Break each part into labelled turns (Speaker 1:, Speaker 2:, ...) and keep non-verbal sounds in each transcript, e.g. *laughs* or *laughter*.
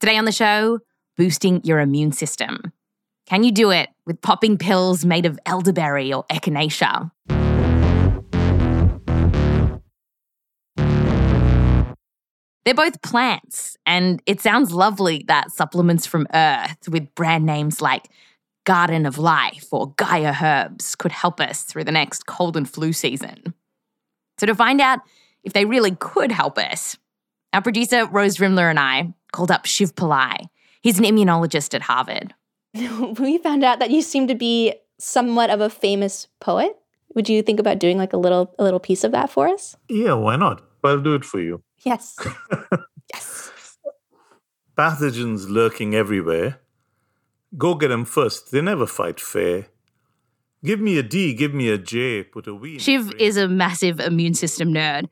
Speaker 1: Today on the show, boosting your immune system. Can you do it with popping pills made of elderberry or echinacea? They're both plants, and it sounds lovely that supplements from Earth with brand names like Garden of Life or Gaia Herbs could help us through the next cold and flu season. So, to find out if they really could help us, our producer Rose Rimler and I called up Shiv Pillai. He's an immunologist at Harvard. *laughs*
Speaker 2: we found out that you seem to be somewhat of a famous poet. Would you think about doing like a little a little piece of that for us?
Speaker 3: Yeah, why not? I'll do it for you.
Speaker 2: Yes. *laughs* yes.
Speaker 3: Pathogens lurking everywhere. Go get them first. They never fight fair. Give me a D, give me a J, put a V.
Speaker 1: Shiv is a massive immune system nerd.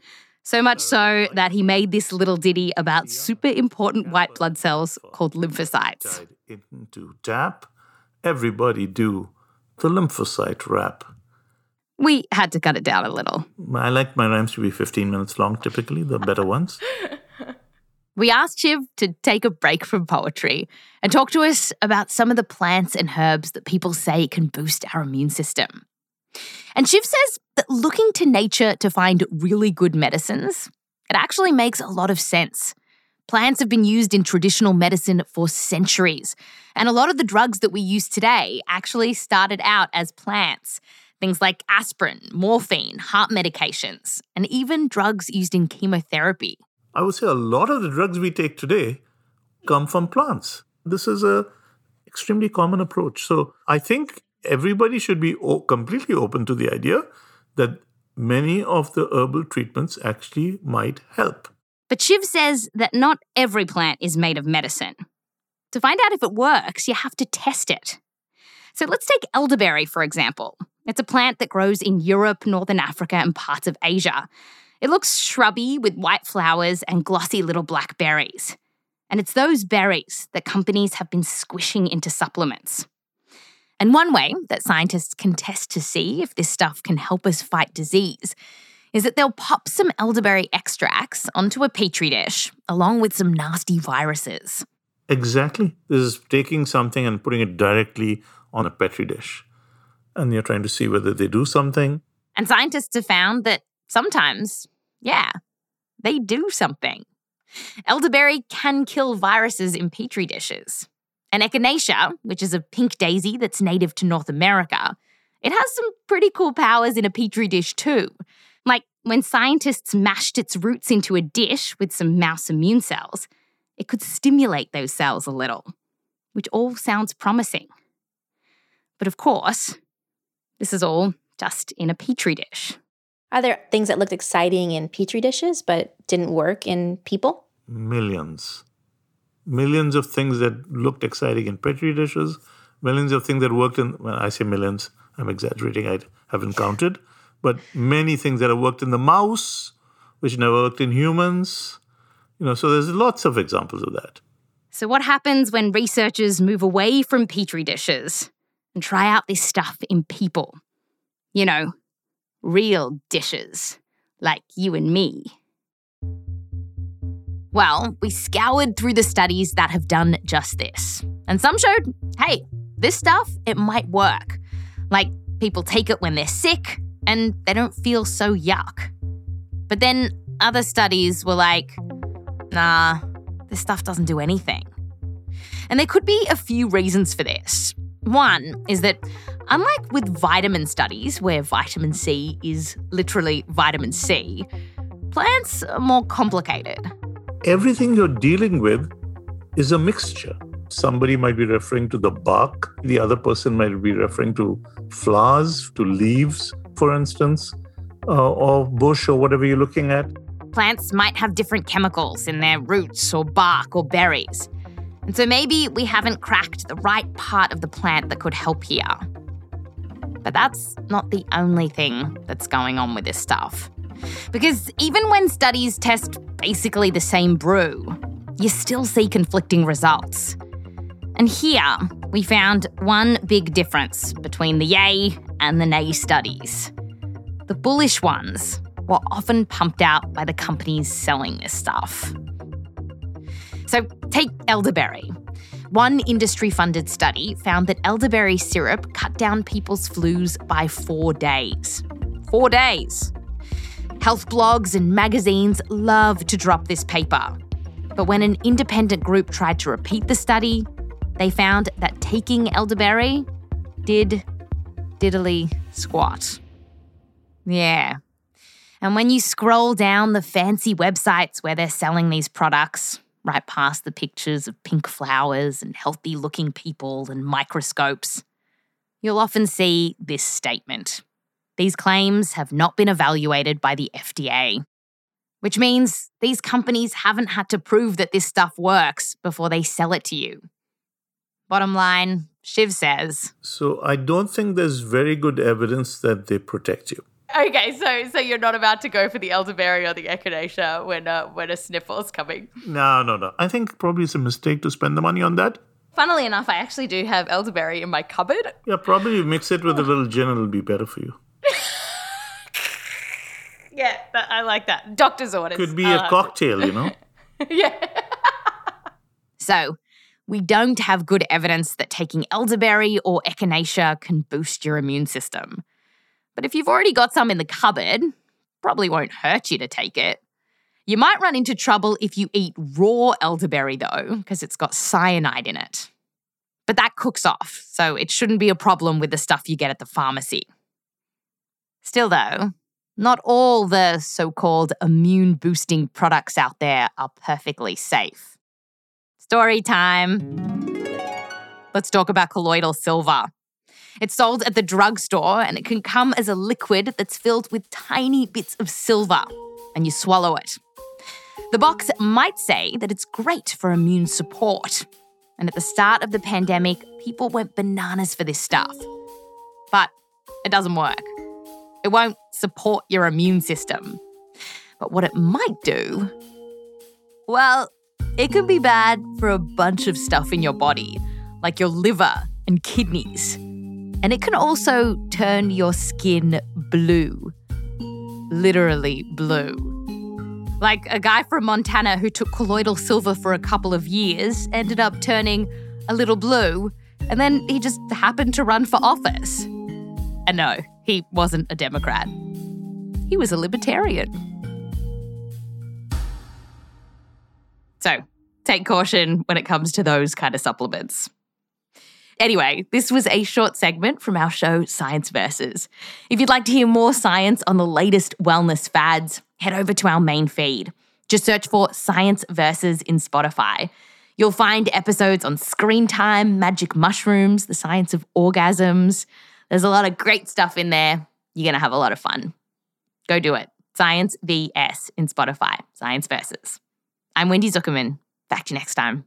Speaker 1: So much so that he made this little ditty about super important white blood cells called lymphocytes.
Speaker 3: Into tap, everybody do the lymphocyte rap.
Speaker 1: We had to cut it down a little.
Speaker 3: I like my rhymes to be 15 minutes long, typically, the better ones. *laughs*
Speaker 1: we asked Shiv to take a break from poetry and talk to us about some of the plants and herbs that people say can boost our immune system. And Shiv says that looking to nature to find really good medicines, it actually makes a lot of sense. Plants have been used in traditional medicine for centuries, and a lot of the drugs that we use today actually started out as plants. Things like aspirin, morphine, heart medications, and even drugs used in chemotherapy.
Speaker 3: I would say a lot of the drugs we take today come from plants. This is a extremely common approach. So I think everybody should be o- completely open to the idea that many of the herbal treatments actually might help.
Speaker 1: But Shiv says that not every plant is made of medicine. To find out if it works, you have to test it. So let's take elderberry, for example. It's a plant that grows in Europe, Northern Africa, and parts of Asia. It looks shrubby with white flowers and glossy little black berries. And it's those berries that companies have been squishing into supplements. And one way that scientists can test to see if this stuff can help us fight disease is that they'll pop some elderberry extracts onto a petri dish along with some nasty viruses.
Speaker 3: Exactly. This is taking something and putting it directly on a petri dish. And you're trying to see whether they do something.
Speaker 1: And scientists have found that sometimes, yeah, they do something. Elderberry can kill viruses in petri dishes. And echinacea, which is a pink daisy that's native to North America, it has some pretty cool powers in a petri dish too. Like when scientists mashed its roots into a dish with some mouse immune cells, it could stimulate those cells a little, which all sounds promising. But of course, this is all just in a petri dish.
Speaker 2: Are there things that looked exciting in petri dishes but didn't work in people?
Speaker 3: Millions millions of things that looked exciting in petri dishes, millions of things that worked in, well, I say millions, I'm exaggerating, I haven't counted, but many things that have worked in the mouse, which never worked in humans. You know, so there's lots of examples of that.
Speaker 1: So, what happens when researchers move away from petri dishes and try out this stuff in people? You know, real dishes, like you and me. Well, we scoured through the studies that have done just this. And some showed, hey, this stuff, it might work. Like people take it when they're sick and they don't feel so yuck. But then other studies were like, nah, this stuff doesn't do anything. And there could be a few reasons for this. One is that, unlike with vitamin studies, where vitamin C is literally vitamin C, plants are more complicated
Speaker 3: everything you're dealing with is a mixture. Somebody might be referring to the bark, the other person might be referring to flowers, to leaves, for instance, uh, or bush or whatever you're looking at.
Speaker 1: Plants might have different chemicals in their roots or bark or berries. And so maybe we haven't cracked the right part of the plant that could help here. But that's not the only thing that's going on with this stuff. Because even when studies test basically the same brew, you still see conflicting results. And here we found one big difference between the yay and the nay studies. The bullish ones were often pumped out by the companies selling this stuff. So take elderberry. One industry funded study found that elderberry syrup cut down people's flus by four days. Four days. Health blogs and magazines love to drop this paper. But when an independent group tried to repeat the study, they found that taking elderberry did diddly squat. Yeah. And when you scroll down the fancy websites where they're selling these products, right past the pictures of pink flowers and healthy looking people and microscopes, you'll often see this statement. These claims have not been evaluated by the FDA, which means these companies haven't had to prove that this stuff works before they sell it to you. Bottom line, Shiv says.
Speaker 3: So I don't think there's very good evidence that they protect you.
Speaker 4: Okay, so so you're not about to go for the elderberry or the echinacea when uh, when a sniffle's coming.
Speaker 3: No, no, no. I think probably it's a mistake to spend the money on that.
Speaker 4: Funnily enough, I actually do have elderberry in my cupboard.
Speaker 3: Yeah, probably mix it with a little gin, it'll be better for you.
Speaker 4: Yeah, that, I like that. Doctor's orders.
Speaker 3: Could be
Speaker 4: I
Speaker 3: a
Speaker 4: like it.
Speaker 3: cocktail, you know. *laughs*
Speaker 4: yeah. *laughs*
Speaker 1: So, we don't have good evidence that taking elderberry or echinacea can boost your immune system. But if you've already got some in the cupboard, probably won't hurt you to take it. You might run into trouble if you eat raw elderberry, though, because it's got cyanide in it. But that cooks off, so it shouldn't be a problem with the stuff you get at the pharmacy. Still, though, not all the so called immune boosting products out there are perfectly safe. Story time. Let's talk about colloidal silver. It's sold at the drugstore and it can come as a liquid that's filled with tiny bits of silver, and you swallow it. The box might say that it's great for immune support. And at the start of the pandemic, people went bananas for this stuff. But it doesn't work. It won't support your immune system. But what it might do, well, it can be bad for a bunch of stuff in your body, like your liver and kidneys. And it can also turn your skin blue. Literally blue. Like a guy from Montana who took colloidal silver for a couple of years ended up turning a little blue, and then he just happened to run for office. And no, he wasn't a Democrat. He was a libertarian. So take caution when it comes to those kind of supplements. Anyway, this was a short segment from our show Science Versus. If you'd like to hear more science on the latest wellness fads, head over to our main feed. Just search for Science Versus in Spotify. You'll find episodes on screen time, magic mushrooms, the science of orgasms. There's a lot of great stuff in there. You're going to have a lot of fun. Go do it. Science VS in Spotify. Science Versus. I'm Wendy Zuckerman. Back to you next time.